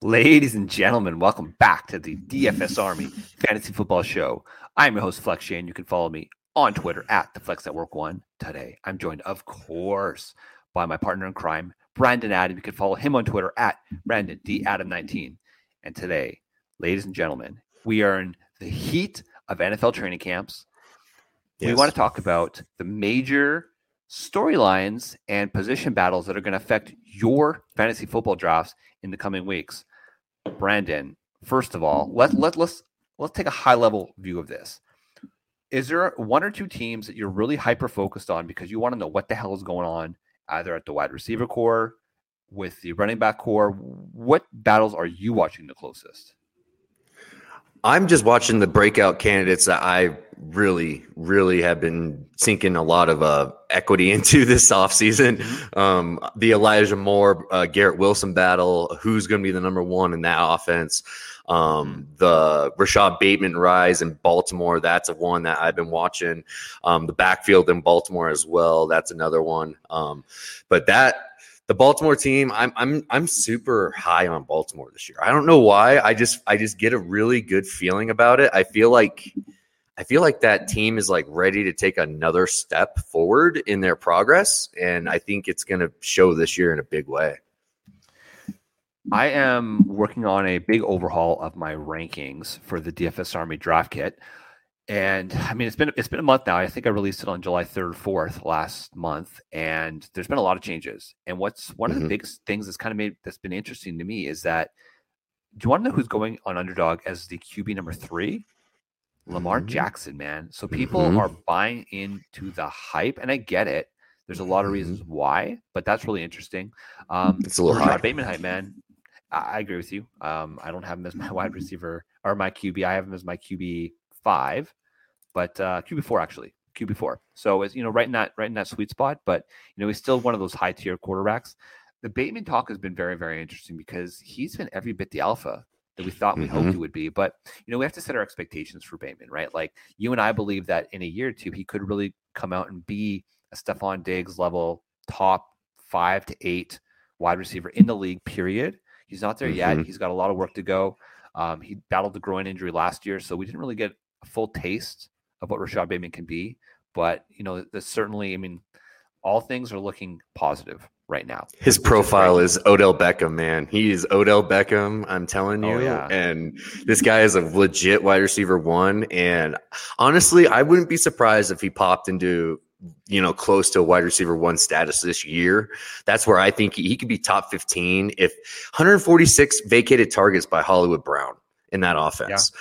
Ladies and gentlemen, welcome back to the DFS Army Fantasy Football Show. I'm your host, Flex Shane. You can follow me on Twitter at the Flex Network One. Today, I'm joined, of course, by my partner in crime, Brandon Adam. You can follow him on Twitter at Brandon D Adam 19. And today, ladies and gentlemen, we are in the heat of NFL training camps. We want to talk about the major storylines and position battles that are going to affect your fantasy football drafts in the coming weeks. Brandon, first of all, let let let's let's take a high level view of this. Is there one or two teams that you're really hyper focused on because you want to know what the hell is going on, either at the wide receiver core, with the running back core? What battles are you watching the closest? I'm just watching the breakout candidates that I really, really have been sinking a lot of uh, equity into this offseason. Um, the Elijah Moore, uh, Garrett Wilson battle, who's going to be the number one in that offense. Um, the Rashad Bateman rise in Baltimore, that's a one that I've been watching. Um, the backfield in Baltimore as well, that's another one. Um, but that the Baltimore team, I'm I'm I'm super high on Baltimore this year. I don't know why. I just I just get a really good feeling about it. I feel like I feel like that team is like ready to take another step forward in their progress, and I think it's going to show this year in a big way. I am working on a big overhaul of my rankings for the DFS Army draft kit. And I mean, it's been it's been a month now. I think I released it on July third, fourth last month, and there's been a lot of changes. And what's one of the Mhm. biggest things that's kind of made that's been interesting to me is that do you want to know who's going on underdog as the QB number three? Lamar Mhm. Jackson, man. So people Mhm. are buying into the hype, and I get it. There's a lot of reasons why, but that's really interesting. Um, It's a little high. Bateman hype, man. I, I agree with you. Um, I don't have him as my wide receiver or my QB. I have him as my QB five, but uh, QB four actually, QB four. So it's you know right in that right in that sweet spot. But you know he's still one of those high tier quarterbacks. The Bateman talk has been very very interesting because he's been every bit the alpha that we thought we hoped Mhm. he would be. But you know we have to set our expectations for Bateman, right? Like you and I believe that in a year or two he could really come out and be a Stefon Diggs level top five to eight wide receiver in the league. Period. He's not there yet. Mhm. He's got a lot of work to go. Um, he battled the groin injury last year, so we didn't really get a full taste of what Rashad Bateman can be. But you know, there's certainly, I mean, all things are looking positive right now. His which is profile is Odell Beckham, man. He is Odell Beckham. I'm telling oh, you. Oh, yeah. And this guy is a legit wide receiver one. And honestly, I wouldn't be surprised if he popped into, you know, close to a wide receiver one status this year. That's where I think he, he could be top 15 if 146 vacated targets by Hollywood Brown in that offense.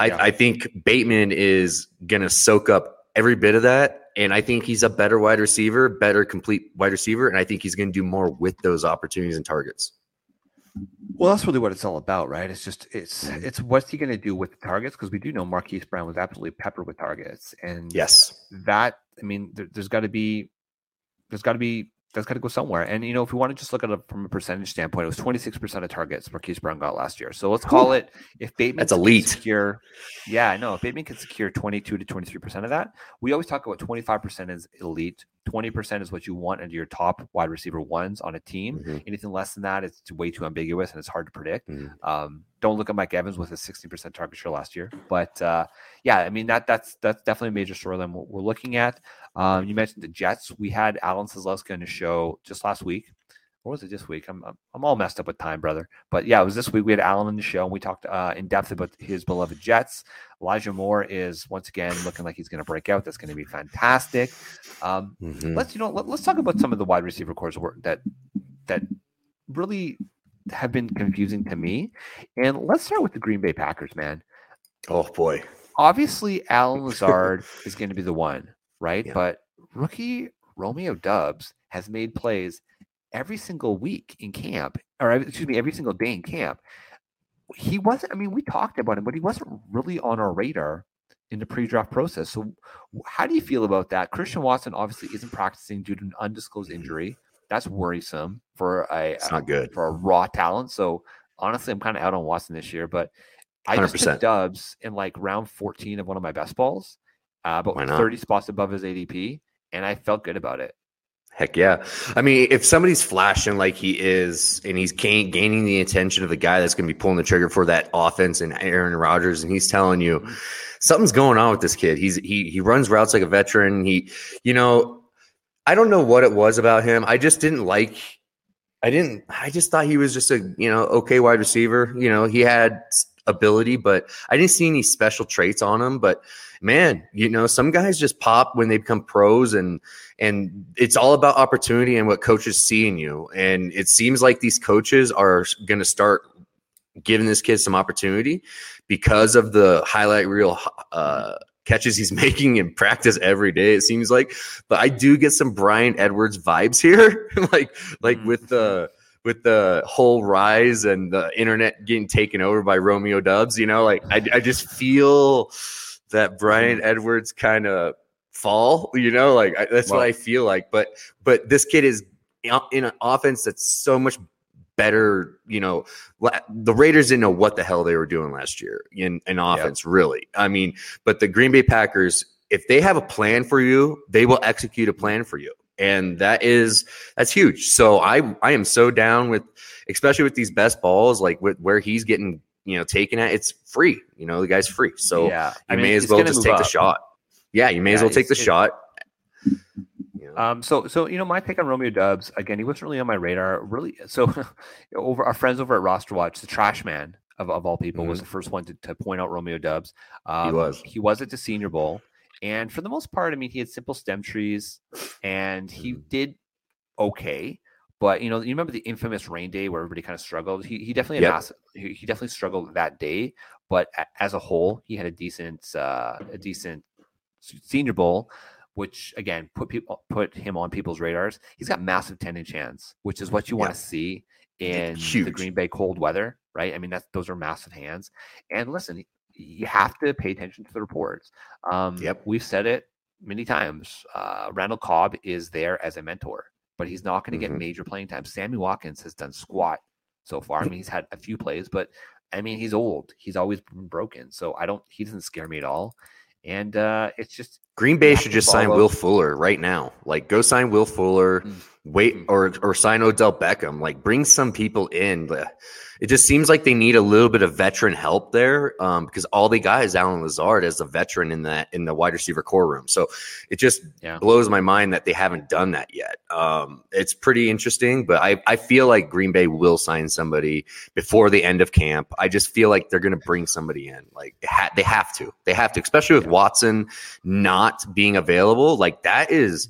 I, Yeah. I think Bateman is going to soak up every bit of that. And I think he's a better wide receiver, better complete wide receiver. And I think he's going to do more with those opportunities and targets. Well, that's really what it's all about, right? It's just it's Mhm. it's what's he going to do with the targets because we do know Marquise Brown was absolutely peppered with targets, and Yes. that I mean, there, there's got to be, there's got to be, that's got to go somewhere. And you know, if we want to just look at it from a percentage standpoint, it was 26 percent of targets Marquise Brown got last year. So let's call it if Bateman That's elite. Secure, yeah, I know. If Bateman can secure 22 to 23 percent of that, we always talk about 25 percent is elite. 20 percent is what you want into your top wide receiver ones on a team. Mhm. Anything less than that, it's way too ambiguous and it's hard to predict. Mhm. Um, don't look at Mike Evans with a 16% target share last year, but uh, yeah, I mean that that's that's definitely a major storyline we're, we're looking at. Um, you mentioned the Jets. We had Alan Sazlowski on the show just last week. Or was it this week? I'm, I'm all messed up with time, brother. But yeah, it was this week. We had Alan on the show and we talked uh, in depth about his beloved Jets. Elijah Moore is once again looking like he's going to break out. That's going to be fantastic. Um, Mhm. let's you know let, us talk about some of the wide receiver cores that that really have been confusing to me and let's start with the green bay packers man Oh boy. obviously Allen Lazard is going to be the one right Yeah. but rookie romeo Doubs has made plays every single week in camp or excuse me every mm-hmm. single day in camp he wasn't i mean we talked about him but he wasn't really on our radar in the pre-draft process. So, how do you feel about that? Christian Watson obviously isn't practicing due to an undisclosed mm-hmm. injury. That's worrisome for a It's not good. for a raw talent. So, honestly, I'm kind of out on Watson this year. But I just 100%. took Doubs in like round 14 of one of my best balls, uh, about 30 spots above his ADP, and I felt good about it. Heck yeah. I mean, if somebody's flashing like he is and he's gain, gaining the attention of the guy that's going to be pulling the trigger for that offense and Aaron Rodgers, and he's telling you something's going on with this kid. He's he he runs routes like a veteran. He, you know, I don't know what it was about him. I just didn't like I didn't I just thought he was just a, you know, okay wide receiver. You know, he had ability, but I didn't see any special traits on him. But man, you know, some guys just pop when they become pros and and it's all about opportunity and what coaches see in you. And it seems like these coaches are going to start giving this kid some opportunity because of the highlight reel uh, catches he's making in practice every day. It seems like, but I do get some Bryan Edwards vibes here, like like Mhm. with the with the whole rise and the internet getting taken over by Romeo Doubs. You know, like I I just feel that Bryan mm-hmm. Edwards kind of fall. You know, like I, that's what I feel like. But but this kid is in in an offense that's so much better. You know, la- the Raiders didn't know what the hell they were doing last year in in offense. Really, I mean, but the Green Bay Packers, if they have a plan for you, they will execute a plan for you. And that is that's huge. So I I am so down with especially with these best balls, like with where he's getting, you know, taken at, it's free. You know, the guy's free. So yeah, you may as well just take the shot. Yeah, you may as well take the it- shot. Um, so, so you know, my take on Romeo Doubs again, he wasn't really on my radar. Really, so over our friends over at Roster Watch, the Trash Man of, of all people was the first one to, to point out Romeo Doubs. Um, was. He was at the Senior Bowl, and for the most part, I mean, he had simple stem trees, and he Mhm. did okay. But you know, you remember the infamous rain day where everybody kind of struggled. He he definitely Yep. massive, he, he definitely struggled that day. But a, as a whole, he had a decent uh, a decent Senior Bowl which again put people put him on people's radars. He's got massive 10 inch hands, which is what you want to see in the Green Bay cold weather, right? I mean, that's those are massive hands. And listen, you have to pay attention to the reports. Um, Yep. we've said it many times. Uh, Randall Cobb is there as a mentor, but he's not going to Mhm. get major playing time. Sammy Watkins has done squat so far. I mean, he's had a few plays, but I mean, he's old. He's always been broken. So I don't, he doesn't scare me at all. And uh, it's just, Green Bay should just sign Will Fuller right now. Like, go sign Will Fuller. Mm. Wait, Mm. or or sign Odell Beckham. Like, bring some people in. It just seems like they need a little bit of veteran help there um, because all they got is Allen Lazard as a veteran in that in the wide receiver core room. So it just Yeah. blows my mind that they haven't done that yet. Um, it's pretty interesting, but I, I feel like Green Bay will sign somebody before the end of camp. I just feel like they're going to bring somebody in. Like ha- they have to, they have to, especially with Watson not being available. Like that is,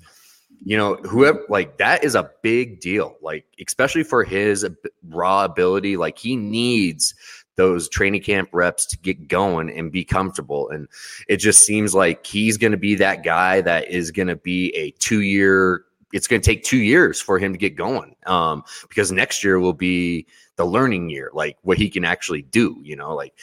you know, whoever like that is a big deal. Like especially for his raw ability, like he needs those training camp reps to get going and be comfortable. And it just seems like he's going to be that guy that is going to be a two year. It's going to take two years for him to get going, um, because next year will be the learning year, like what he can actually do. You know, like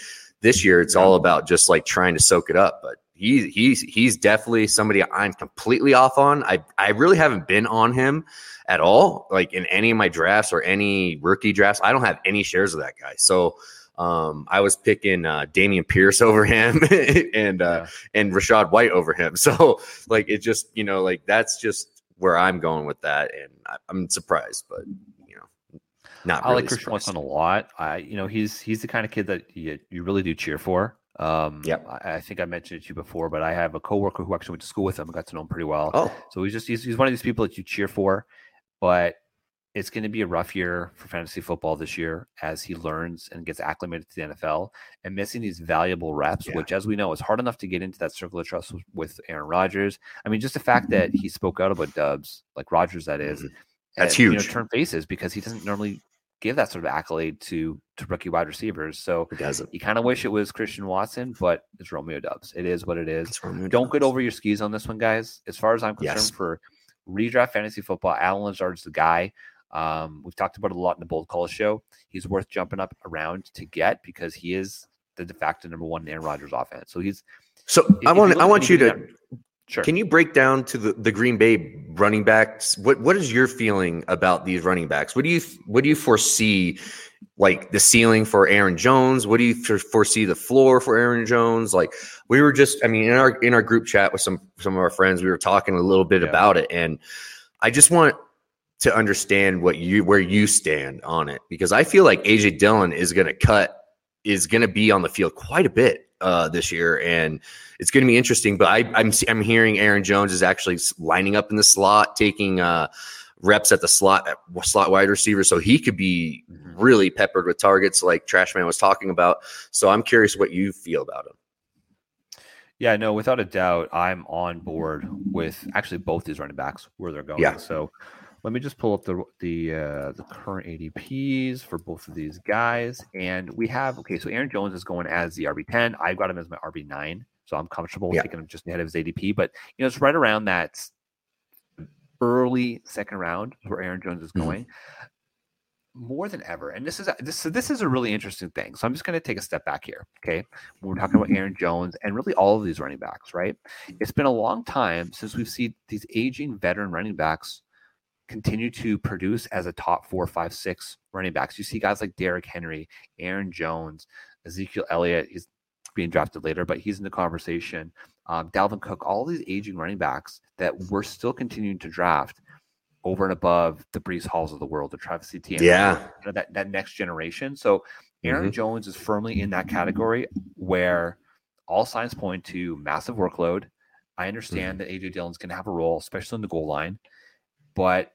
this year, it's all about just like trying to soak it up. But he, he's he's definitely somebody I'm completely off on. I I really haven't been on him at all, like in any of my drafts or any rookie drafts. I don't have any shares of that guy. So um, I was picking uh, Dameon Pierce over him and uh, Yeah. and Rachaad White over him. So like it just you know like that's just where I'm going with that, and I, I'm surprised, but you know, not I really like Christian. Watson a lot. I, you know, he's he's the kind of kid that you, you really do cheer for. Um, Yep. I, I think I mentioned it to you before, but I have a coworker who actually went to school with him. I got to know him pretty well. Oh, So he's just he's, he's one of these people that you cheer for, but it's going to be a rough year for fantasy football this year as he learns and gets acclimated to the NFL and missing these valuable reps, Yeah. which, as we know, is hard enough to get into that circle of trust with, Aaron Rodgers. I mean, just the fact that he spoke out about Doubs, like Rodgers, that is, Mhm. That's and, You know, huge. turn faces because he doesn't normally give that sort of accolade to to rookie wide receivers. So it doesn't. you kind of wish it was Christian Watson, but it's Romeo Doubs. It is what it is. Don't get over your skis on this one, guys. As far as I'm concerned, Yes. for redraft fantasy football, Allen Lazard's the guy. Um, we've talked about it a lot in the Bold Call show. He's worth jumping up around to get because he is the de facto number one in Aaron Rodgers offense. So he's So if I want I want you to sure. Can you break down to the, the Green Bay running backs. What what is your feeling about these running backs? What do you what do you foresee like the ceiling for Aaron Jones? What do you foresee the floor for Aaron Jones? Like we were just, I mean, in our in our group chat with some some of our friends, we were talking a little bit yeah. about it, and I just want to understand what you where you stand on it because I feel like AJ Dillon is going to cut is going to be on the field quite a bit uh, this year, and it's going to be interesting. But I, am I'm, I'm hearing Aaron Jones is actually lining up in the slot, taking uh, reps at the slot at slot wide receiver, so he could be mm-hmm. really peppered with targets, like Trashman was talking about. So I'm curious what you feel about him. Yeah, no, without a doubt, I'm on board with actually both these running backs where they're going. Yeah. So let me just pull up the the uh, the current ADPs for both of these guys, and we have okay. So Aaron Jones is going as the RB ten. I've got him as my RB nine, so I'm comfortable yeah. taking him just ahead of his ADP. But you know, it's right around that early second round where Aaron Jones is mm-hmm. going. Mm-hmm. More than ever, and this is a, this this is a really interesting thing. So I'm just going to take a step back here. Okay, we're talking about Aaron Jones and really all of these running backs, right? It's been a long time since we've seen these aging veteran running backs continue to produce as a top four, five, six running backs. You see guys like Derrick Henry, Aaron Jones, Ezekiel Elliott. He's being drafted later, but he's in the conversation. Um, Dalvin Cook, all these aging running backs that we're still continuing to draft over and above the Breece Halls of the world, the Travis Etienne, yeah, you know, that that next generation. So Aaron mm-hmm. Jones is firmly in that category where all signs point to massive workload. I understand mm-hmm. that AJ Dillon's going to have a role, especially in the goal line, but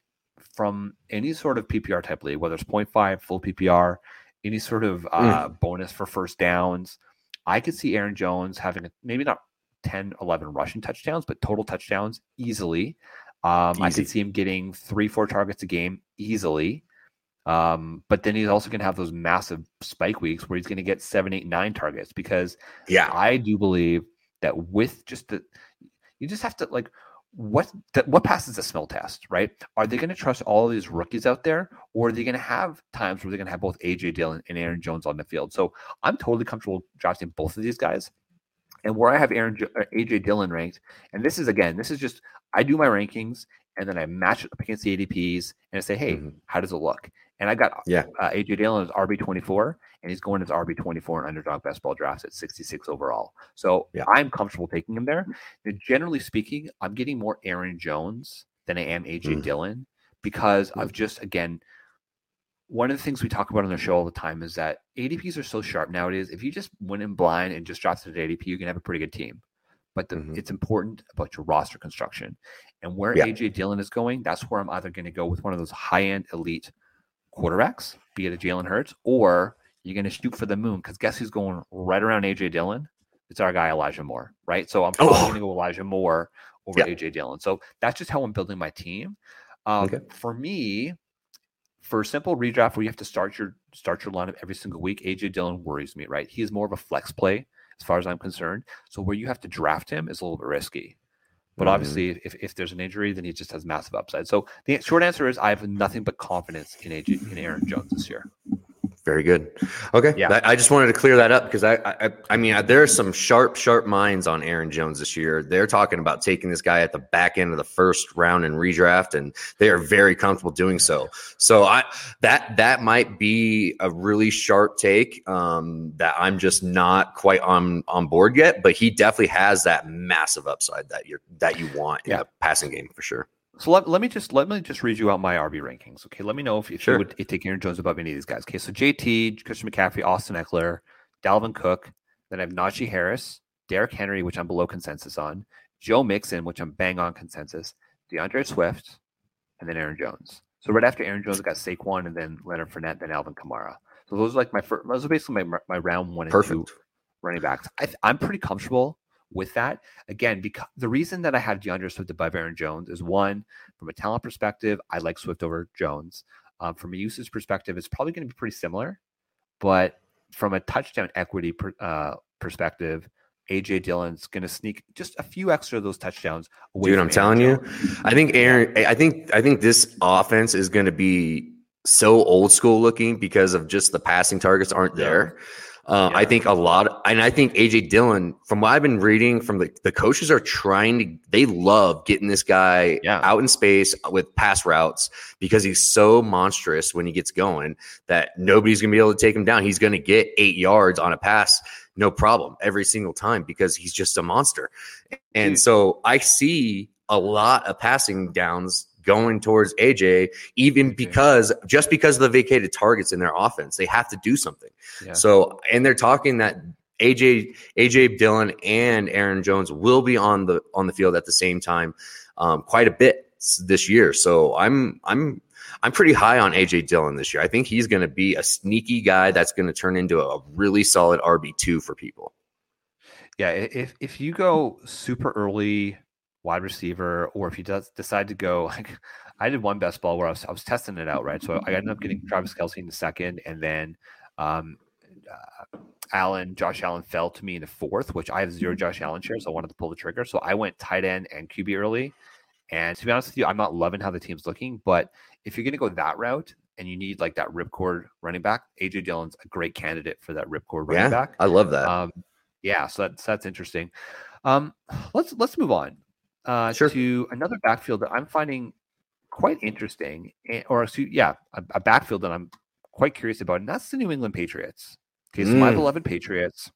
from any sort of PPR type league, whether it's 0.5, full PPR, any sort of uh, mm. bonus for first downs, I could see Aaron Jones having a, maybe not 10, 11 rushing touchdowns, but total touchdowns easily. Um, I could see him getting three, four targets a game easily. Um, but then he's also going to have those massive spike weeks where he's going to get seven, eight, nine targets because yeah, I do believe that with just the, you just have to like what what passes the smell test, right? Are they going to trust all of these rookies out there, or are they going to have times where they're going to have both AJ Dillon and Aaron Jones on the field? So I'm totally comfortable drafting both of these guys. And where I have Aaron uh, AJ Dillon ranked, and this is again, this is just I do my rankings and then I match it up against the ADPs and I say, hey, mm-hmm. how does it look? And I got yeah. uh, AJ Dillon is RB twenty four, and he's going as RB twenty four in underdog best ball drafts at sixty six overall. So yeah. I'm comfortable taking him there. Now, generally speaking, I'm getting more Aaron Jones than I am AJ mm. Dillon because mm. of just again one of the things we talk about on the show all the time is that ADPs are so sharp nowadays. If you just went in blind and just dropped it at ADP, you can have a pretty good team. But the, mm-hmm. it's important about your roster construction. And where yeah. AJ Dillon is going, that's where I'm either going to go with one of those high end elite quarterbacks, be it a Jalen Hurts, or you're going to shoot for the moon. Because guess who's going right around AJ Dillon? It's our guy Elijah Moore, right? So I'm probably oh. going to go Elijah Moore over yeah. AJ Dillon. So that's just how I'm building my team. Um, okay. For me, for a simple redraft where you have to start your start your lineup every single week, AJ Dillon worries me. Right, he's more of a flex play as far as I'm concerned. So where you have to draft him is a little bit risky. But mm-hmm. obviously, if, if there's an injury, then he just has massive upside. So the short answer is I have nothing but confidence in AJ, in Aaron Jones this year. Very good. Okay. Yeah. I just wanted to clear that up because I, I, I mean, there are some sharp, sharp minds on Aaron Jones this year. They're talking about taking this guy at the back end of the first round in redraft, and they are very comfortable doing so. So I that that might be a really sharp take um, that I'm just not quite on on board yet. But he definitely has that massive upside that you're that you want in yeah. the passing game for sure. So let, let me just let me just read you out my RB rankings. Okay, let me know if, if sure. you would take Aaron Jones above any of these guys. Okay, so JT, Christian McCaffrey, Austin Ekeler, Dalvin Cook. Then I have Najee Harris, Derrick Henry, which I'm below consensus on, Joe Mixon, which I'm bang on consensus, D'Andre Swift, and then Aaron Jones. So right after Aaron Jones, I got Saquon, and then Leonard Fournette, then Alvin Kamara. So those are like my first. Those are basically my, my round one and Perfect. two running backs. I, I'm pretty comfortable with that. Again, because the reason that I have D'Andre Swift above Aaron Jones is one, from a talent perspective, I like Swift over Jones. Um, from a usage perspective, it's probably going to be pretty similar, but from a touchdown equity per, uh, perspective, AJ Dillon's going to sneak just a few extra of those touchdowns away. Dude, I'm telling you, I think Aaron. I think I think this offense is going to be so old school looking because of just the passing targets aren't there. Uh, yeah. I think a lot, and I think AJ Dillon, from what I've been reading, from the, the coaches are trying to, they love getting this guy yeah. out in space with pass routes because he's so monstrous when he gets going that nobody's going to be able to take him down. He's going to get eight yards on a pass, no problem, every single time because he's just a monster. And so I see a lot of passing downs going towards AJ, even because just because of the vacated targets in their offense, they have to do something. Yeah. So, and they're talking that AJ, AJ Dillon and Aaron Jones will be on the on the field at the same time, um, quite a bit this year. So I'm I'm I'm pretty high on AJ Dillon this year. I think he's going to be a sneaky guy that's going to turn into a really solid RB two for people. Yeah, if if you go super early wide receiver, or if he does decide to go, like I did one best ball where I was, I was testing it out, right? So I ended up getting Travis Kelce in the second, and then um, uh, Allen, Josh Allen fell to me in the fourth, which I have zero Josh Allen shares. So I wanted to pull the trigger. So I went tight end and QB early. And to be honest with you, I'm not loving how the team's looking. But if you're going to go that route and you need like that ripcord running back, AJ Dillon's a great candidate for that ripcord running yeah, back. I love that. Um, yeah, so that's that's interesting. Um, let's let's move on uh, sure. to another backfield that I'm finding quite interesting, eh, or yeah, a, a, backfield that I'm quite curious about, and that's the New England Patriots. Okay, so mm. my beloved Patriots.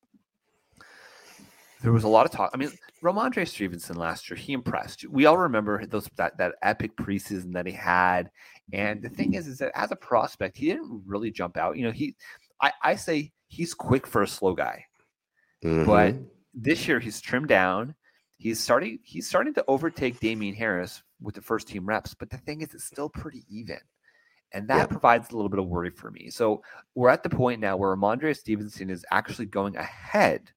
There was a lot of talk. I mean, Rhamondre Stevenson last year, he impressed. We all remember those that that epic preseason that he had. And the thing is, is that as a prospect, he didn't really jump out. You know, he I, I say he's quick for a slow guy. Mm-hmm. But this year he's trimmed down he's starting he's starting to overtake Damien Harris with the first team reps, but the thing is it's still pretty even. And that yeah. provides a little bit of worry for me. So we're at the point now where Rhamondre Stevenson is actually going ahead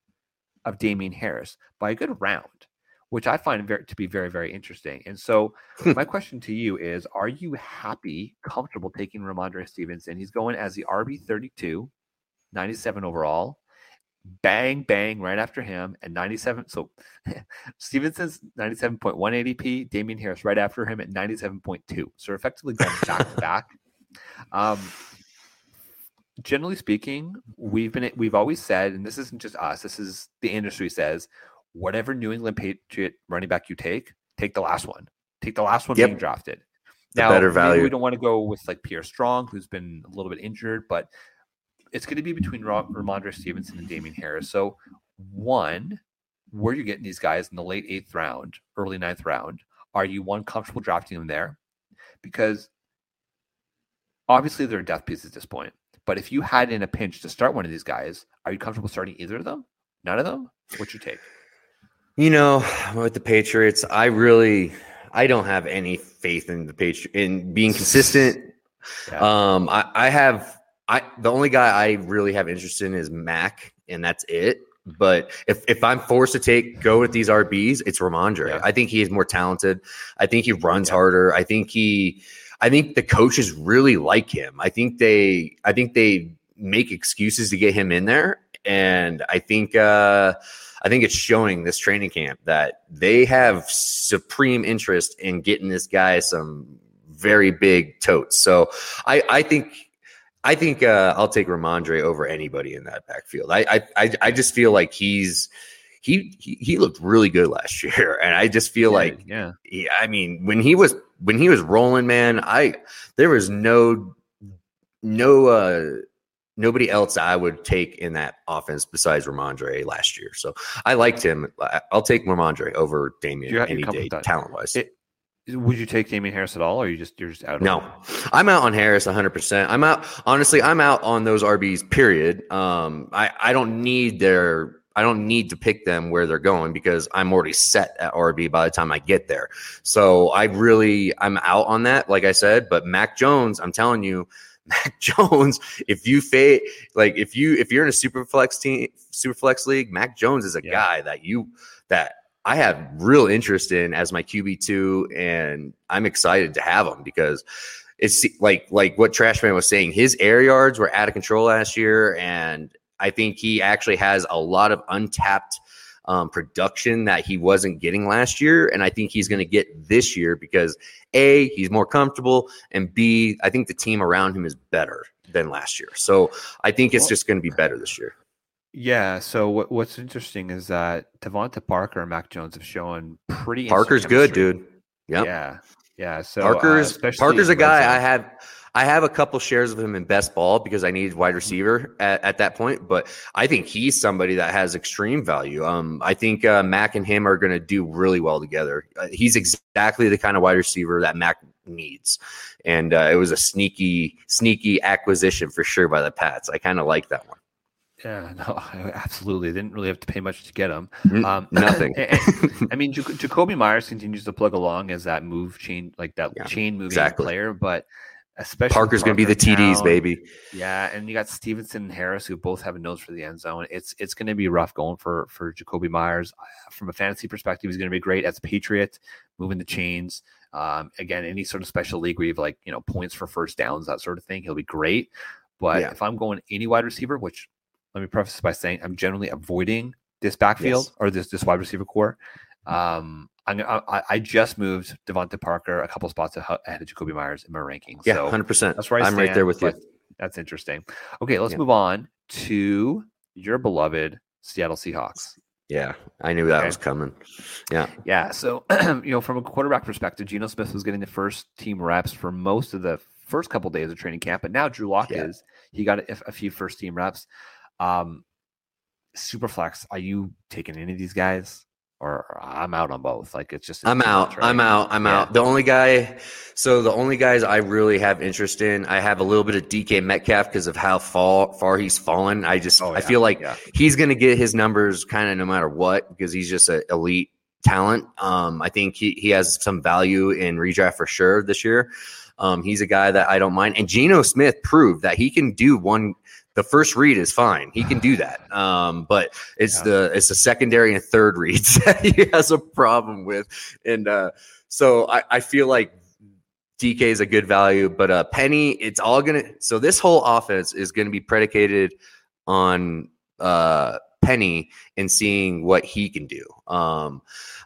of Damien Harris by a good round, which I find very, to be very, very interesting. And so my question to you is Are you happy, comfortable taking Rhamondre Stevenson? He's going as the RB 32, 97 overall bang, bang right after him at 97. So Stevenson's 97.1 ADP, Damien Harris right after him at 97.2. So effectively going back to back. Um, generally speaking, we've been we've always said, and this isn't just us, this is the industry says, whatever New England Patriot running back you take, take the last one. Take the last one yep. being drafted. The now, better value. we don't want to go with like Pierre Strong, who's been a little bit injured, but it's going to be between Rhamondre Stevenson and Damien Harris. So, one, where you getting these guys in the late eighth round, early ninth round? Are you one comfortable drafting them there? Because obviously they're death pieces at this point. But if you had in a pinch to start one of these guys, are you comfortable starting either of them? None of them? What's your take? You know, with the Patriots, I really I don't have any faith in the Patriots in being consistent. Yeah. Um, I, I have I the only guy I really have interest in is Mac, and that's it. But if, if I'm forced to take go with these RBs, it's Rhamondre. Yeah. I think he is more talented. I think he runs yeah. harder. I think he I think the coaches really like him. I think they I think they make excuses to get him in there. And I think uh I think it's showing this training camp that they have supreme interest in getting this guy some very big totes. So I, I think I think uh, I'll take Rhamondre over anybody in that backfield. I, I I just feel like he's he, he he looked really good last year, and I just feel yeah, like yeah. He, I mean, when he was when he was rolling, man, I there was no no uh nobody else I would take in that offense besides Rhamondre last year. So I liked him. I'll take Rhamondre over Damien any day, talent wise. Would you take Damien Harris at all, or you just you're just out? no, I'm out on Harris 100. percent I'm out. Honestly, I'm out on those RBs. Period. Um, I I don't need their. I don't need to pick them where they're going because I'm already set at RB by the time I get there. So I really I'm out on that. Like I said, but Mac Jones, I'm telling you, Mac Jones, if you fade like if you if you're in a super flex team, super flex league, Mac Jones is a yeah. guy that you that I have real interest in as my QB two, and I'm excited to have him because it's like like what Trashman was saying. His air yards were out of control last year, and I think he actually has a lot of untapped um, production that he wasn't getting last year, and I think he's going to get this year because a he's more comfortable, and b I think the team around him is better than last year. So I think it's just going to be better this year. Yeah. So what, what's interesting is that DeVante Parker and Mac Jones have shown pretty. Parker's good, dude. Yep. Yeah. Yeah. So uh, Parker's especially Parker's a guy. I have I have a couple shares of him in best ball because I needed wide receiver at, at that point, but I think he's somebody that has extreme value. Um, I think uh, Mac and him are going to do really well together. Uh, he's exactly the kind of wide receiver that Mac needs, and uh, it was a sneaky, sneaky acquisition for sure by the Pats. I kind of like that one. Yeah. No. Absolutely. They didn't really have to pay much to get him. Um, Nothing. and- I mean, Jac- Jakobi Meyers continues to plug along as that move chain, like that Yeah, chain moving exactly. player, but especially Parker's going to be the TDs, down, baby. Yeah, and you got Stevenson and Harris who both have a nose for the end zone. It's it's going to be rough going for for Jakobi Meyers. From a fantasy perspective, he's going to be great as a Patriot, moving the chains. Um, again, any sort of special league where you have like you know points for first downs, that sort of thing, he'll be great. But Yeah. if I'm going any wide receiver, which let me preface by saying I'm generally avoiding this backfield Yes. or this this wide receiver core. Um, I'm, gonna- I, I just moved DeVante Parker a couple spots ahead of Jakobi Meyers in my rankings. Yeah, so hundred percent. that's I I'm right there with you. That's interesting. Okay, let's Yeah. move on to your beloved Seattle Seahawks. Yeah, I knew that Okay. was coming. Yeah, Yeah, so you know, from a quarterback perspective, Geno Smith was getting the first team reps for most of the first couple days of training camp, but now Drew Lock Yeah. is. He got a, a few first team reps. Um, Superflex, are you taking any of these guys? Or I'm out on both. Like it's just I'm out. much, I'm out. I'm Yeah. out. The only guy, so the only guys I really have interest in, I have a little bit of DK Metcalf because of how far far he's fallen. I just Oh, I feel like Yeah. he's going to get his numbers kind of no matter what because he's just an elite talent. Um, I think he he has some value in redraft for sure this year. Um, he's a guy that I don't mind, and Geno Smith proved that he can do one. The first read is fine; he can do that. Um, but it's Yeah. the it's the secondary and third reads that he has a problem with, and uh, so I, I feel like DK is a good value, but uh, Penny, it's all gonna. So this whole offense is going to be predicated on uh, Penny and seeing what he can do. Um,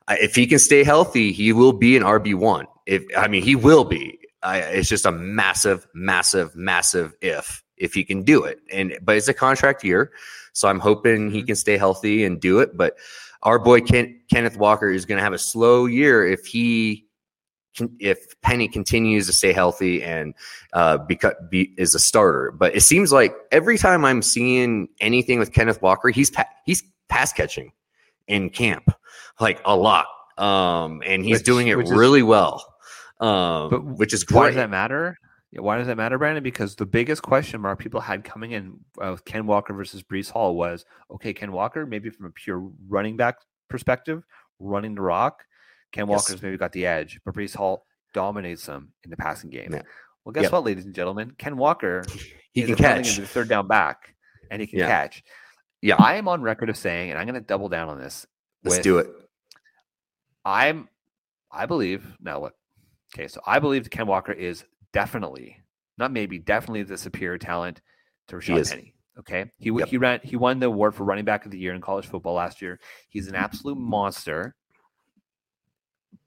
if he can stay healthy, he will be an RB one. If I mean, he will be. I, it's just a massive, massive, massive if if he can do it. And but it's a contract year, so I'm hoping he can stay healthy and do it. But our boy Ken, Kenneth Walker is going to have a slow year if he can, if Penny continues to stay healthy and uh, beca- be, is a starter. But it seems like every time I'm seeing anything with Kenneth Walker, he's pa- he's pass catching in camp like a lot, um, and he's Which- doing it which is- really well. Um, But which is Why great. does that matter? Yeah, Why does that matter, Brandon? Because the biggest question mark people had coming in uh, with Ken Walker versus Breece Hall was okay, Ken Walker, maybe from a pure running back perspective, running the rock, Ken Yes. Walker's maybe got the edge, but Breece Hall dominates them in the passing game. Yeah. Well, guess Yep. what, ladies and gentlemen? Ken Walker he is can catch. the third down back, and he can Yeah. catch. Yeah. I am on record of saying, and I'm going to double down on this. Let's with- do it. I'm, I believe now. What? Okay, so I believe Ken Walker is definitely, not maybe, definitely the superior talent to Rashad. Penny. Okay, he Yep. he ran he won the award for running back of the year in college football last year. He's an absolute monster.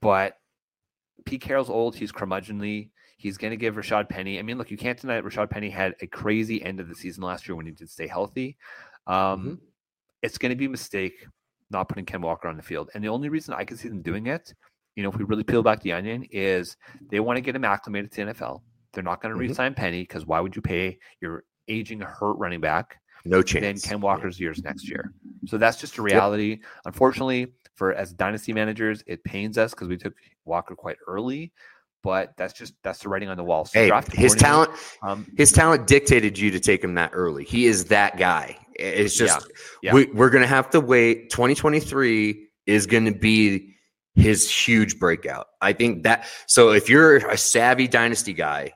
But Pete Carroll's old. He's curmudgeonly. He's going to give Rashad Penny. I mean, look, you can't deny that Rashad Penny had a crazy end of the season last year when he did stay healthy. Um, It's going to be a mistake not putting Ken Walker on the field. And the only reason I can see them doing it, you know, if we really peel back the onion, is they want to get him acclimated to the NFL. They're not going to Mhm. re-sign Penny because why would you pay your aging hurt running back No chance. Then Ken Walker's years next year? So that's just a reality. Unfortunately, for as dynasty managers, it pains us because we took Walker quite early. But that's just that's the writing on the wall. So Hey, his talent, Um, his talent dictated you to take him that early. He is that guy. It's Yeah, just yeah. We, we're gonna have to wait. 2023 is gonna be his huge breakout. I think that. So if you're a savvy dynasty guy,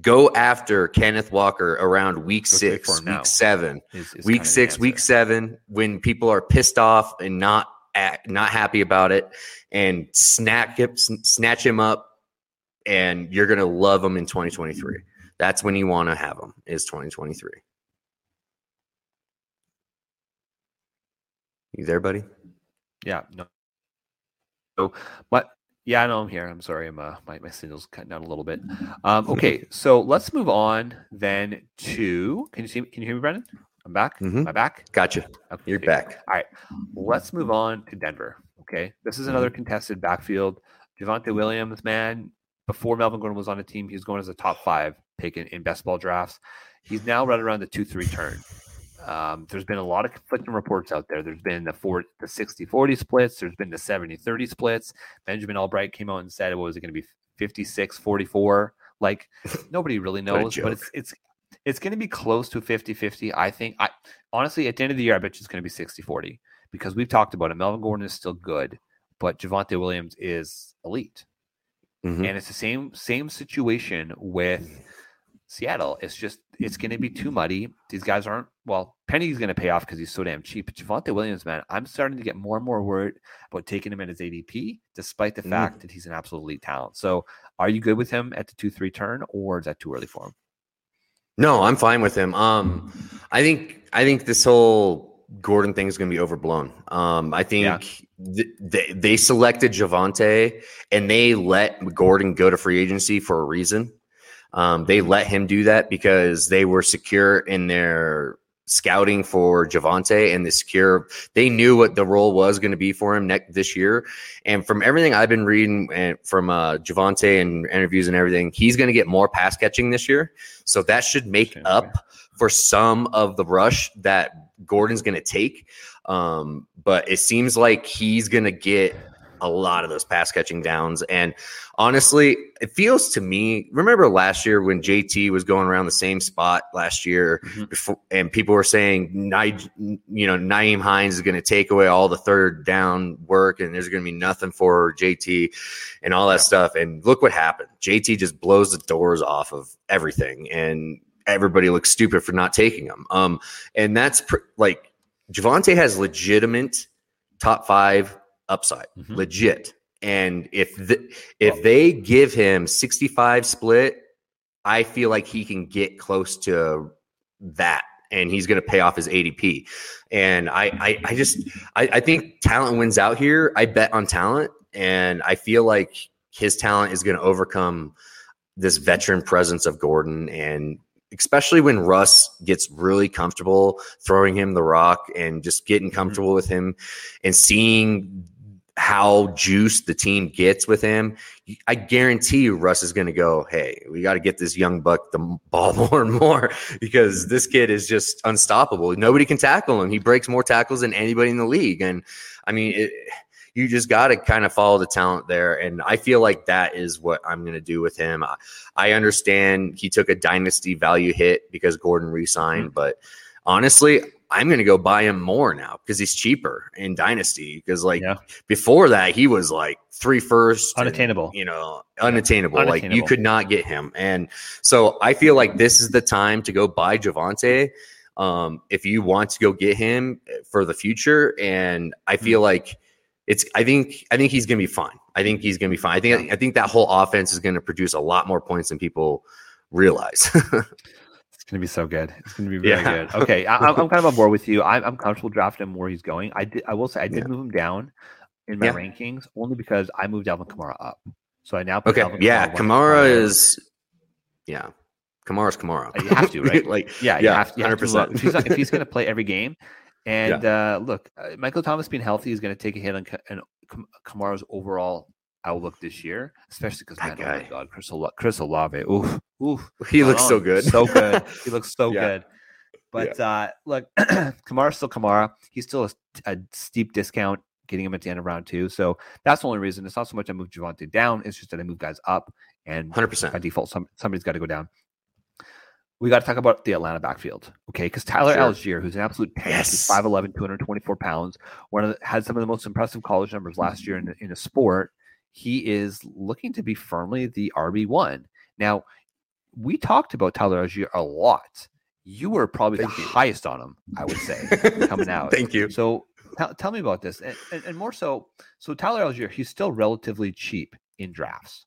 go after Kenneth Walker around week Go six, for him now. week seven, is- is week six, week seven, when people are pissed off and not at, not happy about it, and snatch him, snatch him up, and you're gonna love him in 2023. That's when you want to have him. Is 2023. You there, buddy? Yeah, no. So, but yeah, I know I'm here. I'm sorry, I'm uh, my my signal's cutting out a little bit. Um, okay, so let's move on then to. Can you see? Can you hear me, Brendan? I'm back. Mhm. Am I back? Gotcha. Okay. You're back. All right. Let's move on to Denver. Okay. This is another contested backfield. Javonte Williams, man, before Melvin Gordon was on the team, he was going as a top five pick in, in best ball drafts. He's now right around the 2 3 turn. Um, there's been a lot of conflicting reports out there. There's been the four, the 60 40 splits. There's been the 70 30 splits. Benjamin Albright came out and said, what was it going to be 56 44? Like nobody really knows, but it's, it's, it's going to be close to 50 50. I think. I honestly, at the end of the year, I bet you it's going to be 60 40 because we've talked about it. Melvin Gordon is still good, but Javonte Williams is elite. Mhm. And it's the same same situation with Seattle. It's just it's going to be too muddy. These guys aren't well. Penny's going to pay off because he's so damn cheap. But Javonte Williams, man, I'm starting to get more and more worried about taking him in his ADP, despite the Mm. fact that he's an absolute elite talent. So, are you good with him at the two three turn, or is that too early for him? No, I'm fine with him. Um, I think I think this whole Gordon thing is going to be overblown. Um, I think Yeah. th- they they selected Javonte and they let Gordon go to free agency for a reason. Um, they let him do that because they were secure in their scouting for Javonte and the secure. They knew what the role was going to be for him next this year. And from everything I've been reading and from uh, Javonte and interviews and everything, he's going to get more pass catching this year. So that should make Okay. up for some of the rush that Gordon's going to take. Um, but it seems like he's going to get a lot of those pass catching downs. And honestly, it feels to me, remember last year when JT was going around the same spot last year Mhm. before, and people were saying, you know, Nyheim Hines is going to take away all the third down work and there's going to be nothing for JT and all that Yeah. stuff. And look what happened. JT just blows the doors off of everything. And everybody looks stupid for not taking him. Um, and that's pr- like Javonte has legitimate top five upside, Mhm. legit. And if the, if they give him 65 split, I feel like he can get close to that and he's going to pay off his ADP. And I, I, I just, I, I think talent wins out here. I bet on talent, and I feel like his talent is going to overcome this veteran presence of Gordon, and especially when Russ gets really comfortable throwing him the rock and just getting comfortable with him and seeing how juiced the team gets with him, I guarantee you Russ is going to go, Hey, we got to get this young buck the ball more and more because mm-hmm. this kid is just unstoppable. Nobody can tackle him. He breaks more tackles than anybody in the league. And I mean, it, you just got to kind of follow the talent there. And I feel like that is what I'm going to do with him. I, I understand he took a dynasty value hit because Gordon re signed, mm-hmm. but honestly, I'm going to go buy him more now because he's cheaper in dynasty. Because like Yeah. before that, he was like three first, and, Unattainable. you know, unattainable. Like you could not get him. And so I feel like this is the time to go buy Javonte. Um, if you want to go get him for the future, and I Hmm. feel like it's, I think, I think he's going to be fine. I think he's going to be fine. I think, I think that whole offense is going to produce a lot more points than people realize. It's going to be so good. It's going to be very Yeah. good. Okay, I, I'm I'm kind of on board with you. I'm, I'm comfortable drafting him where he's going. I did. I will say I did Yeah. move him down in my Yeah. rankings only because I moved Alvin Kamara up. So I now put okay. Alvin Yeah. one Kamara is, yeah. Kamara's Kamara. Uh, you have to, right? like, Yeah, you Yeah, have, you have to move up. 100%. If he's, not- if he's going to play every game, and uh, look, uh, Michael Thomas being healthy is going to take a hit on Kam- Kamara's overall outlook this year, especially because man, oh my. God, Chris, Ola- Chris Olave, oof, oof, he looks so good. so good. He looks so Yeah. good. But uh, look, Kamara's still Kamara. He's still a, a steep discount getting him at the end of round two. So that's the only reason. It's not so much I moved Javonte down. It's just that I moved guys up, and 100%. by default, some, somebody's got to go down. We got to talk about the Atlanta backfield, okay? Because Tyler Sure. Allgeier, who's an absolute tank, Yes. he's 5'11", 224 pounds, one of the, had some of the most impressive college numbers last year in in the sport. He is looking to be firmly the RB one. Now, we talked about Tyler Allgeier a lot. You were probably Thank the you. highest on him, I would say, coming out. Thank you. So tell, tell me about this, and, and, and more so. So Tyler Allgeier, he's still relatively cheap in drafts.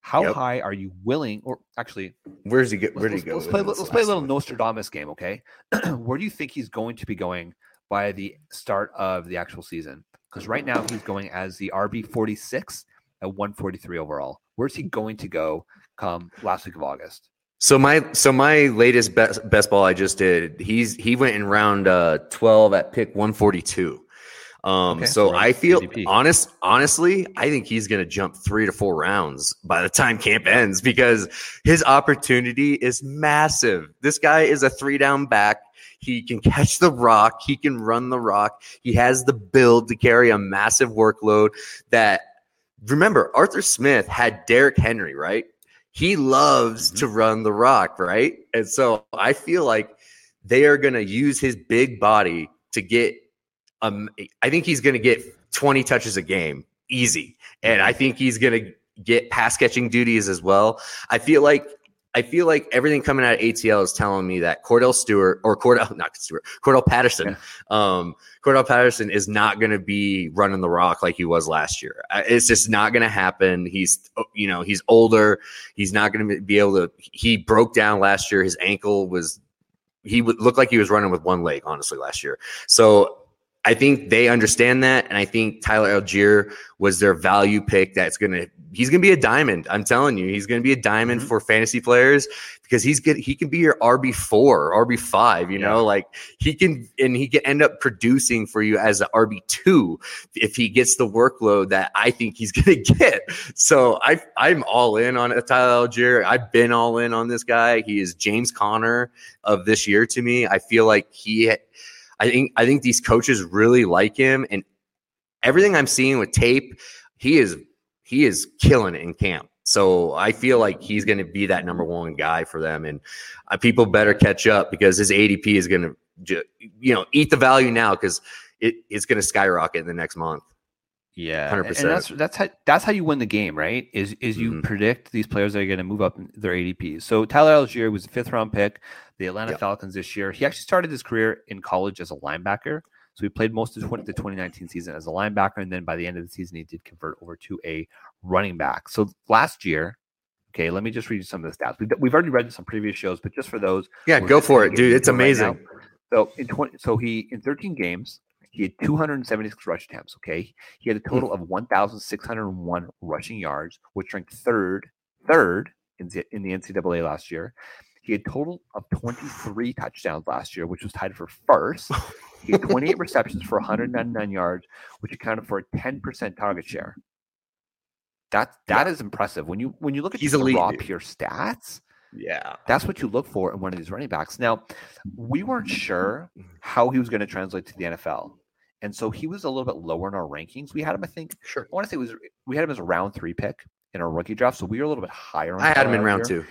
How Yep. high are you willing, or actually, Where's he go? let's, Where did he go? let's play, let's play a little? Nostradamus game, okay? Where do you think he's going to be going by the start of the actual season? Because right now he's going as the RB forty six at one forty three overall. Where's he going to go come last week of August? So my so my latest best best ball I just did. He's he went in round uh, twelve at pick one forty two. Um, Okay, so so I feel ADP. honest, honestly, I think he's going to jump three to four rounds by the time camp ends because his opportunity is massive. This guy is a three down back. He can catch the rock. He can run the rock. He has the build to carry a massive workload. That remember, Arthur Smith had Derrick Henry, right? He loves Mm-hmm. to run the rock, right? And so I feel like they are going to use his big body to get um I think he's going to get 20 touches a game easy. And I think he's going to get pass catching duties as well. I feel like I feel like everything coming out of ATL is telling me that Cordell Stewart or Cordell not Stewart, Cordell Patterson, um, Cordell Patterson is not going to be running the rock like he was last year. It's just not going to happen. He's you know he's older. He's not going to be able to. He broke down last year. His ankle was he would look like he was running with one leg honestly last year. So I think they understand that, and I think Tyler Allgeier was their value pick. That's gonna he's gonna be a diamond. I'm telling you, he's gonna be a diamond Mhm. for fantasy players because he's good. He can be your RB four, RB five. You Yeah. know, like he can, and he can end up producing for you as an RB two if he gets the workload that I think he's gonna get. So I I'm all in on Tyler Allgeier. I've been all in on this guy. He is James Conner of this year to me. I feel like he I think I think these coaches really like him, and everything I'm seeing with tape, he is he is killing it in camp. So I feel like he's going to be that number one guy for them, and uh, people better catch up because his ADP is going to, you know, eat the value now because it, it's going to skyrocket in the next month. Yeah, 100%. And that's that's how that's how you win the game, right? Is is you Mhm. predict these players that are going to move up their ADPs. So Tyler Allgeier was a fifth round pick, the Atlanta Yep. Falcons this year. He actually started his career in college as a linebacker. So he played most of the 2019 season as a linebacker, and then by the end of the season, he did convert over to a running back. So last year, okay, let me just read you some of the stats. We've, we've already read some previous shows, but just for those, Yeah, go for it, dude. It's it right amazing. So in 20, so he in 13 games, he had 276 rush attempts. Okay, he had a hmm. total of 1,601 rushing yards, which ranked third, third in the, in the NCAA last year. He had a total of 23 touchdowns last year, which was tied for first. He had 28 receptions for 199 yards, which accounted for a 10% target share. That that is impressive. When you when you look at He's just the elite, raw dude. pure stats, Yeah, that's what you look for in one of these running backs. Now, we weren't sure how he was going to translate to the NFL. And so he was a little bit lower in our rankings. We had him, I think, sure. I want to say was we had him as a round three pick in our rookie draft. So we were a little bit higher on I had him in round Allgeier. two.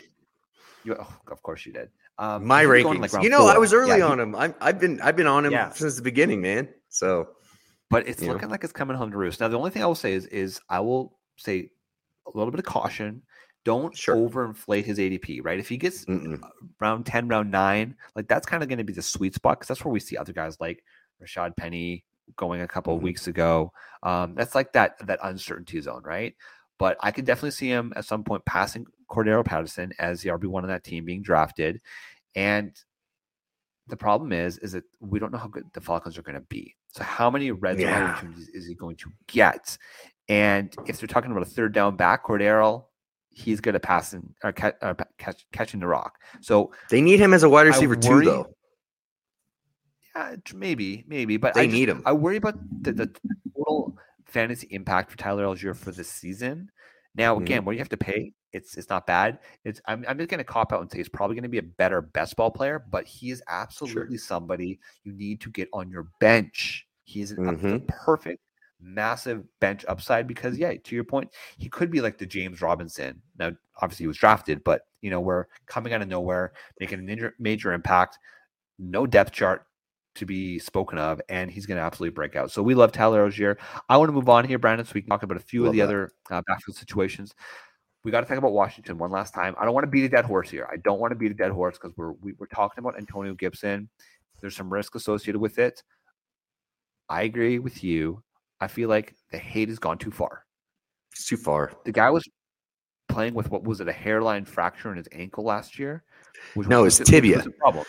You, oh, of course you did. Um, My he rankings. like you know, I was early Yeah, he- on him. I'm, I've been I've been on him Yeah. since the beginning, man. So but it's you know. looking like it's coming home to roost. Now, the only thing I will say is, is I will say a little bit of caution. Don't Sure. overinflate his ADP, right? If he gets mm-mm. round 10, round nine, like that's kind of going to be the sweet spot because that's where we see other guys like Rashaad Penny going a couple of Mhm. weeks ago. Um, that's like that that uncertainty zone, right? But I could definitely see him at some point passing Cordarrelle Patterson as the RB one on that team being drafted. And the problem is, is that we don't know how good the Falcons are going to be. So how many red zone Yeah. opportunities is he going to get? And if they're talking about a third down back, Cordero, he's good at passing or, ca- or catch, catching the rock. So they need him as a wide receiver too, though. T- maybe, maybe, but They I just- need him. I worry about the, the total fantasy impact for Tyler Allgeier for this season. Now, Mhm. again, what do you have to pay? It's it's not bad. It's I'm I'm just gonna cop out and say he's probably gonna be a better best ball player, but he is absolutely somebody you need to get on your bench. He's an, a- Mhm. perfect massive bench upside because yeah, to your point, he could be like the James Robinson. Now, obviously he was drafted, but you know, we're coming out of nowhere, making a major, major impact, no depth chart to be spoken of, and he's going to absolutely break out. So we love Tyler Allgeier. I want to move on here, Brandon, so we can talk about a few Love of the that. other uh, backfield situations. We got to talk about Washington one last time. I don't want to beat a dead horse here. I don't want to beat a dead horse because we're we, we're talking about Antonio Gibson. There's some risk associated with it. I agree with you. I feel like the hate has gone too far. It's too far. The guy was playing with what was it a hairline fracture in his ankle last year? Which No, was- tibia. was a problem.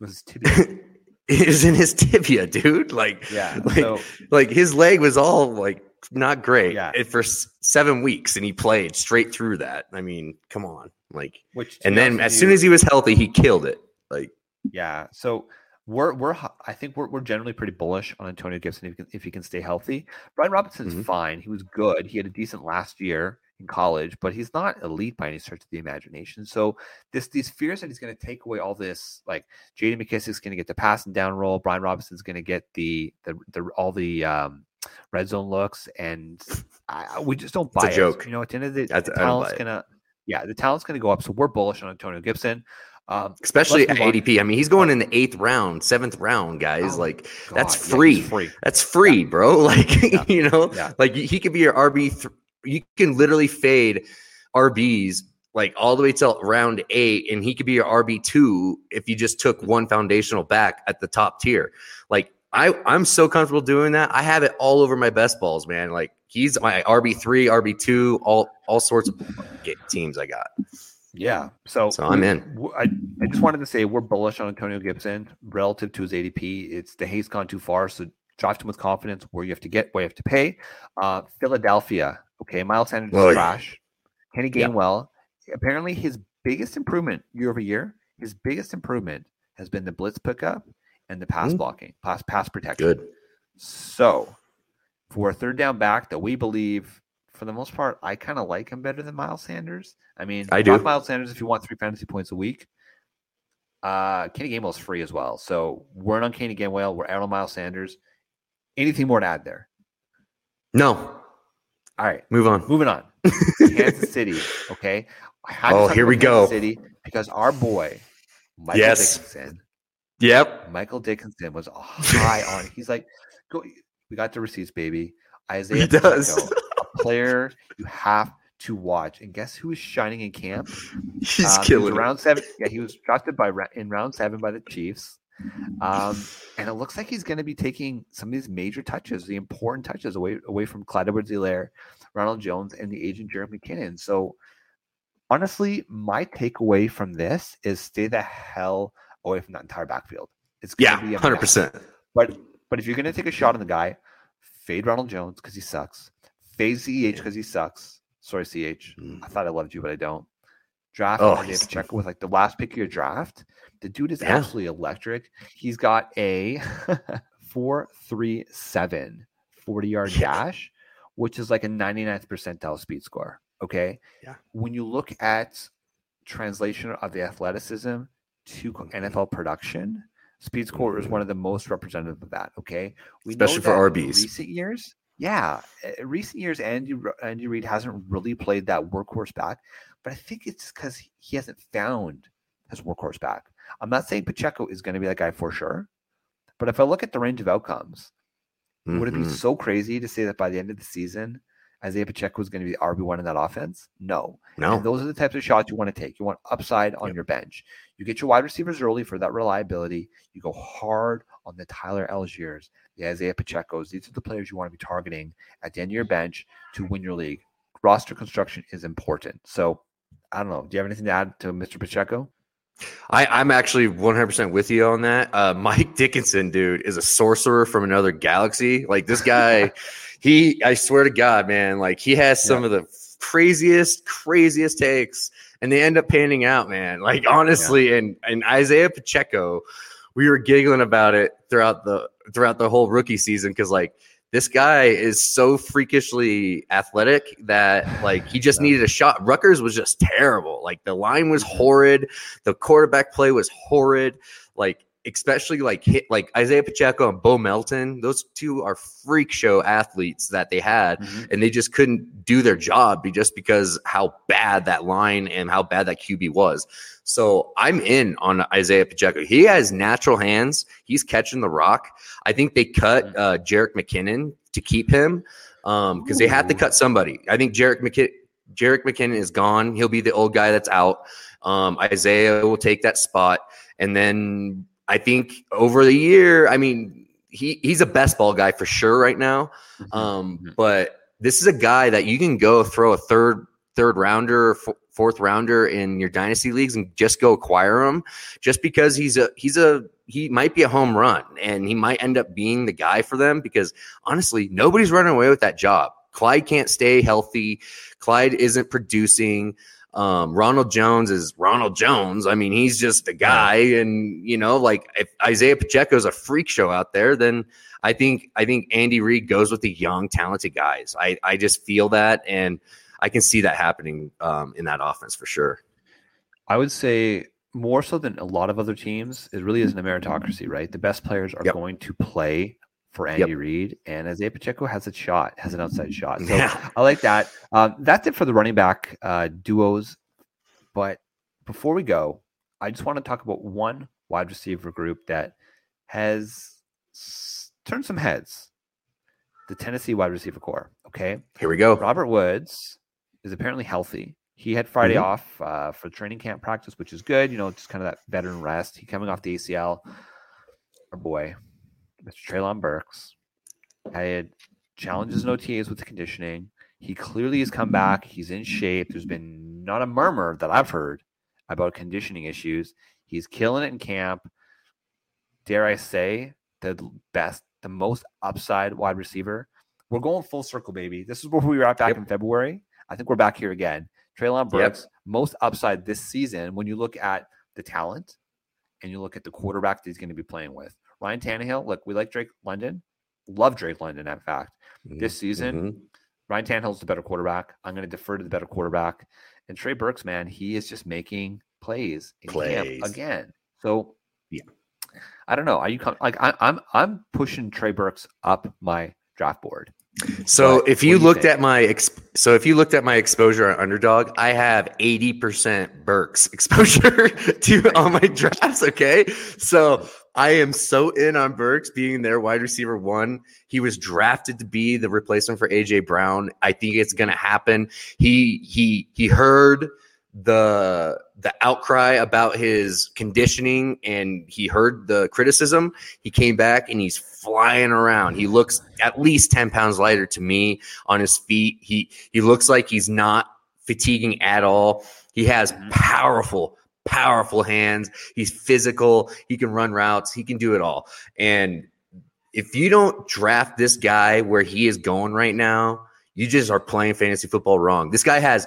It was tibia. it is in his tibia, dude. Like, Yeah. like, So like his leg was all like not great Yeah. for seven weeks, and he played straight through that. I mean, come on. Like, Which and then as soon as he was healthy, he killed it. Like, yeah. So we're we're I think we're we're generally pretty bullish on Antonio Gibson if he can, if he can stay healthy. Brian Robinson's Mhm. fine. He was good. He had a decent last year in college, but he's not elite by any stretch of the imagination. So this these fears that he's going to take away all this, like J.D. McKissic's going to get the pass and down roll, Brian Robinson's going to get the the the all the um, red zone looks, and I, we just don't buy It's a it. joke. You know, at the end of the, That's- the I don't buy talent's gonna yeah, the talent's going to go up. So we're bullish on Antonio Gibson. Um, especially at. ADP. I mean, he's going in the eighth round, seventh round, guys. Oh, like, God, that's yeah, free. free. That's free, bro. Like, Yeah. you know, Yeah. like he could be your RB. You can literally fade RBs like all the way till round eight, and he could be your RB two if you just took one foundational back at the top tier. Like, I I'm so comfortable doing that. I have it all over my best balls, man. Like he's my RB three, RB two, all all sorts of teams I got. Yeah. So, So I'm in. I just wanted to say we're bullish on Antonio Gibson relative to his ADP. It's the hate's gone too far. So draft him with confidence where you have to get, where you have to pay. Uh, Philadelphia. Okay. Miles Sanders is Oh, yeah. trash. Kenny Yeah. Gainwell. Apparently his biggest improvement year over year, his biggest improvement has been the blitz pickup and the pass Mhm. blocking, pass, pass protection. Good. So, for a third down back that we believe, for the most part, I kind of like him better than Miles Sanders. I mean, I do. Miles Sanders if you want three fantasy points a week. Uh, Kenny Gainwell's free as well. So we're in on Kenny Gainwell. We're out on Miles Sanders. Anything more to add there? No, All right, move on. moving on. Kansas City. Okay. Oh, here we Kansas go. City because our boy, Michael Yes. Dickinson, Yep. Michael Dickinson was high on. He's like, go. We got the receipts, baby. Isaiah He does. Pacheco, a player you have to watch. And guess who is shining in camp? He's Um, he killing it. round seven. Yeah, he was drafted by in round seven by the Chiefs. Um, and it looks like he's going to be taking some of these major touches, the important touches away away from Clyde Edwards-Helaire, Ronald Jones, and the agent Jerick McKinnon. So, honestly, my takeaway from this is stay the hell away from that entire backfield. It's going Yeah, to be hundred percent. But but if you're gonna take a shot on the guy, fade Ronald Jones because he sucks. Fade CEH because he sucks. Sorry, CH. Mm. I thought I loved you, but I don't. Draft Oh, Pacheco with like the last pick of your draft. The dude is Yeah. absolutely electric. He's got a 437 40 yard Yeah. dash, which is like a 99th percentile speed score. Okay. Yeah. When you look at translation of the athleticism to co- NFL production, speed score is one of the most representative of that. Okay. We know Especially for RBs. Recent years. Yeah. uh, Recent years, Andy, Andy Reid hasn't really played that workhorse back, but I think it's because he hasn't found his workhorse back. I'm not saying Pacheco is going to be that guy for sure, but if I look at the range of outcomes, would it be Mhm. so crazy to say that by the end of the season, Isaiah Pacheco is going to be the RB1 in that offense? No. No. And those are the types of shots you want to take. You want upside on Yep. your bench. You get your wide receivers early for that reliability. You go hard on the Tyler Allgeiers, the Isaiah Pacheco's. These are the players you want to be targeting at the end of your bench to win your league. Roster construction is important. So I don't know. Do you have anything to add to Mr. Pacheco? I, I'm actually 100% with you on that. Uh, Mike Dickinson, dude, is a sorcerer from another galaxy. Like this guy, he, I swear to God, man, like he has some of the craziest, craziest takes, and they end up panning out, man. Like honestly, and and Isaiah Pacheco, we were giggling about it throughout the throughout the whole rookie season because like this guy is so freakishly athletic that like he just needed a shot. Rutgers was just terrible. Like the line was horrid, the quarterback play was horrid. Like especially like hit like Isaiah Pacheco and Bo Melton. Those two are freak show athletes that they had, mm-hmm. and they just couldn't do their job just because how bad that line and how bad that QB was. So I'm in on Isaiah Pacheco. He has natural hands. He's catching the rock. I think they cut uh, Jerick McKinnon to keep him because they have to cut somebody. I think Jerick McKinnon. Jerick McKinnon is gone. He'll be the old guy that's out. Um, Isaiah will take that spot, and then I think over the year, I mean, he he's a best ball guy for sure right now. Um, Mhm. but this is a guy that you can go throw a third third rounder, f- fourth rounder in your dynasty leagues and just go acquire him, just because he's a he's a he might be a home run and he might end up being the guy for them because honestly, nobody's running away with that job. Clyde can't stay healthy. Clyde isn't producing. Um, Ronald Jones is Ronald Jones. I mean, he's just a guy, and you know, like if Isaiah Pacheco is a freak show out there, then I think I think Andy Reid goes with the young, talented guys. I I just feel that, and I can see that happening um, in that offense for sure. I would say more so than a lot of other teams, it really is a meritocracy, right? The best players are Yep. going to play for Andy Reid, and Isaiah Pacheco has a shot, has an outside shot. So Yeah. I like that. Um, that's it for the running back uh, duos. But before we go, I just want to talk about one wide receiver group that has s- turned some heads. The Tennessee wide receiver core. Okay. Here we go. Robert Woods is apparently healthy. He had Friday Mhm. off uh, for training camp practice, which is good. You know, just kind of that veteran rest. He coming off the ACL. Our boy, Mr. Treylon Burks, had challenges in OTAs with the conditioning. He clearly has come back. He's in shape. There's been not a murmur that I've heard about conditioning issues. He's killing it in camp. Dare I say, the best, the most upside wide receiver. We're going full circle, baby. This is where we were at back Yep. in February. I think we're back here again. Treylon Yep. Burks, most upside this season when you look at the talent and you look at the quarterback that he's going to be playing with. Ryan Tannehill, look, we like Drake London. Love Drake London, in fact. This season, Mhm. Ryan Tannehill's the better quarterback. I'm going to defer to the better quarterback. And Trey Burks, man, he is just making plays Plays. again. So Yeah. I don't know. Are you com- like I, I'm? I'm pushing Trey Burks up my draft board. So But if you you looked think? at my ex- so if you looked at my exposure on underdog, I have 80% Burks exposure to on my drafts. Okay. So I am so in on Burks being their wide receiver one. He was drafted to be the replacement for AJ Brown. I think it's gonna happen. He he he heard the the outcry about his conditioning and he heard the criticism he came back and he's flying around. He looks at least 10 pounds lighter to me on his feet. He he looks like he's not fatiguing at all. He has Mhm. powerful powerful hands. He's physical. He can run routes. He can do it all. And if you don't draft this guy where he is going right now you just are playing fantasy football wrong. This guy has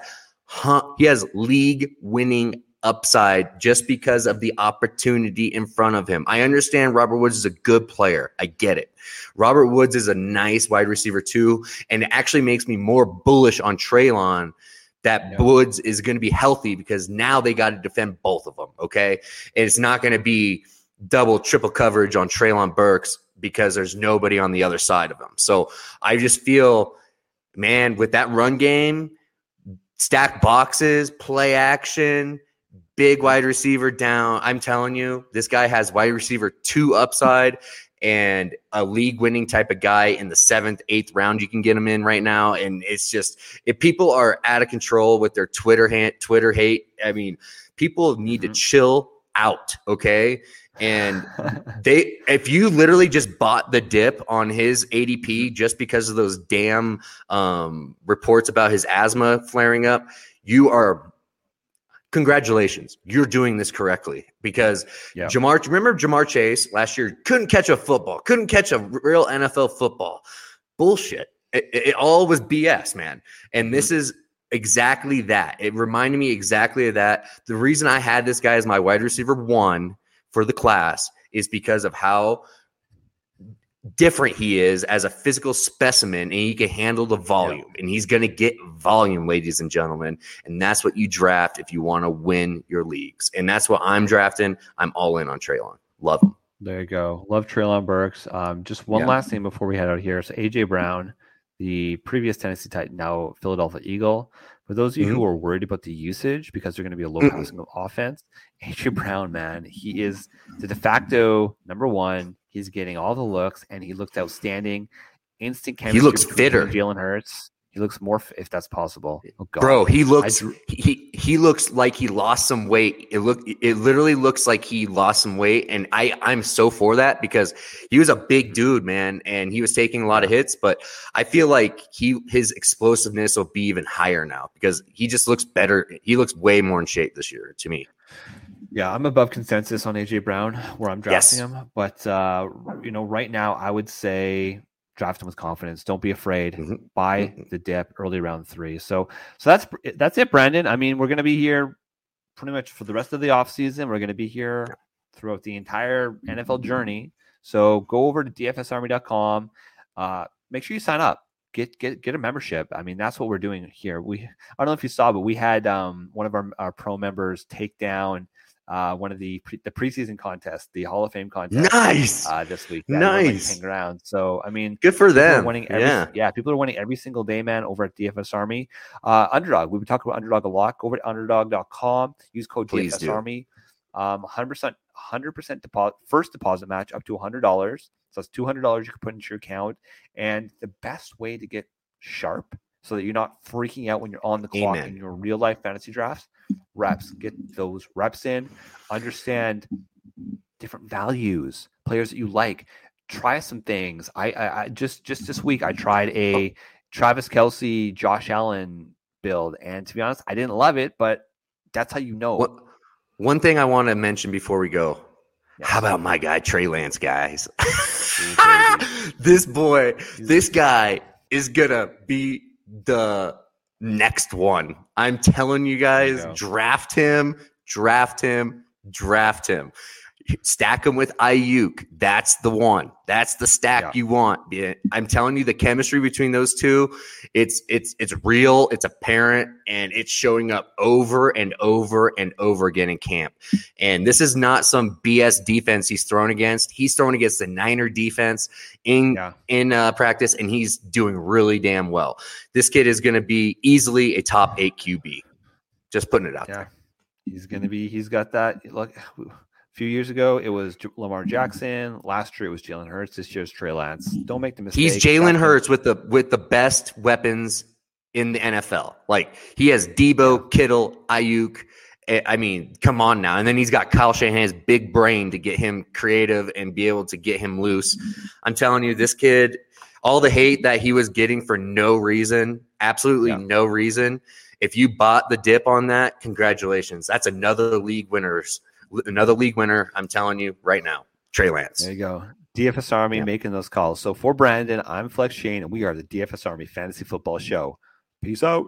he has league winning upside just because of the opportunity in front of him. I understand Robert Woods is a good player. I get it. Robert Woods is a nice wide receiver too, and it actually makes me more bullish on Treylon that Yeah. Woods is going to be healthy because now they got to defend both of them. Okay, and it's not going to be double, triple coverage on Treylon Burks because there's nobody on the other side of him. So I just feel, man, with that run game, stack boxes, play action, big wide receiver down. I'm telling you, this guy has wide receiver two upside and a league winning type of guy in the seventh, eighth round. You can get him in right now. And it's just, if people are out of control with their Twitter, ha- Twitter hate, I mean, people need to Mhm. chill out. Okay. And they if you literally just bought the dip on his ADP just because of those damn um, reports about his asthma flaring up, you are congratulations. You're doing this correctly because Yeah. Ja'Marr remember Ja'Marr Chase last year couldn't catch a football, couldn't catch a real NFL football. Bullshit. It, it- it all was BS, man. And this is exactly that. It reminded me exactly of that. The reason I had this guy as my wide receiver one for the class is because of how different he is as a physical specimen and he can handle the volume and he's going to get volume ladies and gentlemen and that's what you draft if you want to win your leagues and that's what i'm drafting i'm all in on Treylon love him There you go. Love Treylon Burks. Um, just one Yeah. last thing before we head out here. So AJ Brown, the previous Tennessee Titan, now Philadelphia Eagle. For those of you Mm-hmm. who are worried about the usage because they're going to be a low passing offense, AJ Brown, man, he is the de facto number one. He's getting all the looks and he looks outstanding. Instant chemistry. He looks between him and fitter. Jalen Hurts. He looks more, f- if that's possible. Oh, God. bro he looks drew- he he looks like he lost some weight it look it literally looks like he lost some weight and i i'm so for that because he was a big dude man and he was taking a lot of hits but i feel like he his explosiveness will be even higher now because he just looks better he looks way more in shape this year to me Yeah, I'm above consensus on AJ Brown where I'm drafting Yes. him. But uh, you know, right now I would say draft him with confidence. Don't be afraid. Mhm. Buy Mhm. the dip early round three. So so that's that's it, Brandon. I mean, we're gonna be here pretty much for the rest of the offseason. We're gonna be here throughout the entire NFL journey. So go over to dfsarmy.com. Uh, make sure you sign up. Get get get a membership. I mean, that's what we're doing here. We I don't know if you saw, but we had um, one of our, our pro members take down uh, one of the pre- the preseason contest, the Hall of Fame contest Nice. uh, this week. Like, Nice. hanging around. So I mean, Good for them. winning every, yeah. yeah, people are winning every single day, man, over at DFS Army. Uh, underdog, we've been talking about underdog a lot. Go over to underdog.com, use code Please DFS do. Army. Um, 100%, 100% deposit, first deposit match up to $100. So that's $200 you can put into your account. And the best way to get sharp so that you're not freaking out when you're on the clock Amen. in your real life fantasy drafts, reps, get those reps in, understand different values, players that you like. Try some things. I, I, I just just this week I tried a oh. Travis Kelce, Josh Allen build, and to be honest, I didn't love it, but that's how you know. What, one thing I want to mention before we go. How about my guy Trey Lance, guys? this boy, this guy is gonna be the next one. I'm telling you guys, draft him, draft him, draft him. Stack him with Aiyuk. That's the one. That's the stack Yeah. you want. I'm telling you, the chemistry between those two, it's it's it's real. It's apparent, and it's showing up over and over and over again in camp. And this is not some BS defense he's thrown against. He's thrown against the Niner defense in Yeah. in uh, practice, and he's doing really damn well. This kid is going to be easily a top eight QB. Just putting it out Yeah. there. He's going to be, he's got that. Look, a few years ago, it was Lamar hmm. Jackson. Last year, it was Jalen Hurts. This year's Trey Lance. Don't make the mistake. He's Jalen. Hurts with the with the best weapons in the NFL. Like he has Deebo, Kittle, Aiyuk. I- I mean, come on now. And then he's got Kyle Shanahan's big brain to get him creative and be able to get him loose. I'm telling you, this kid, all the hate that he was getting for no reason, absolutely Yeah. no reason. If you bought the dip on that, congratulations. That's another league winners, another league winner. I'm telling you right now, Trey Lance. There you go. DFS Army Yeah. making those calls. So for Brandon, I'm Flex Shane, and we are the DFS Army Fantasy Football Show. Peace out.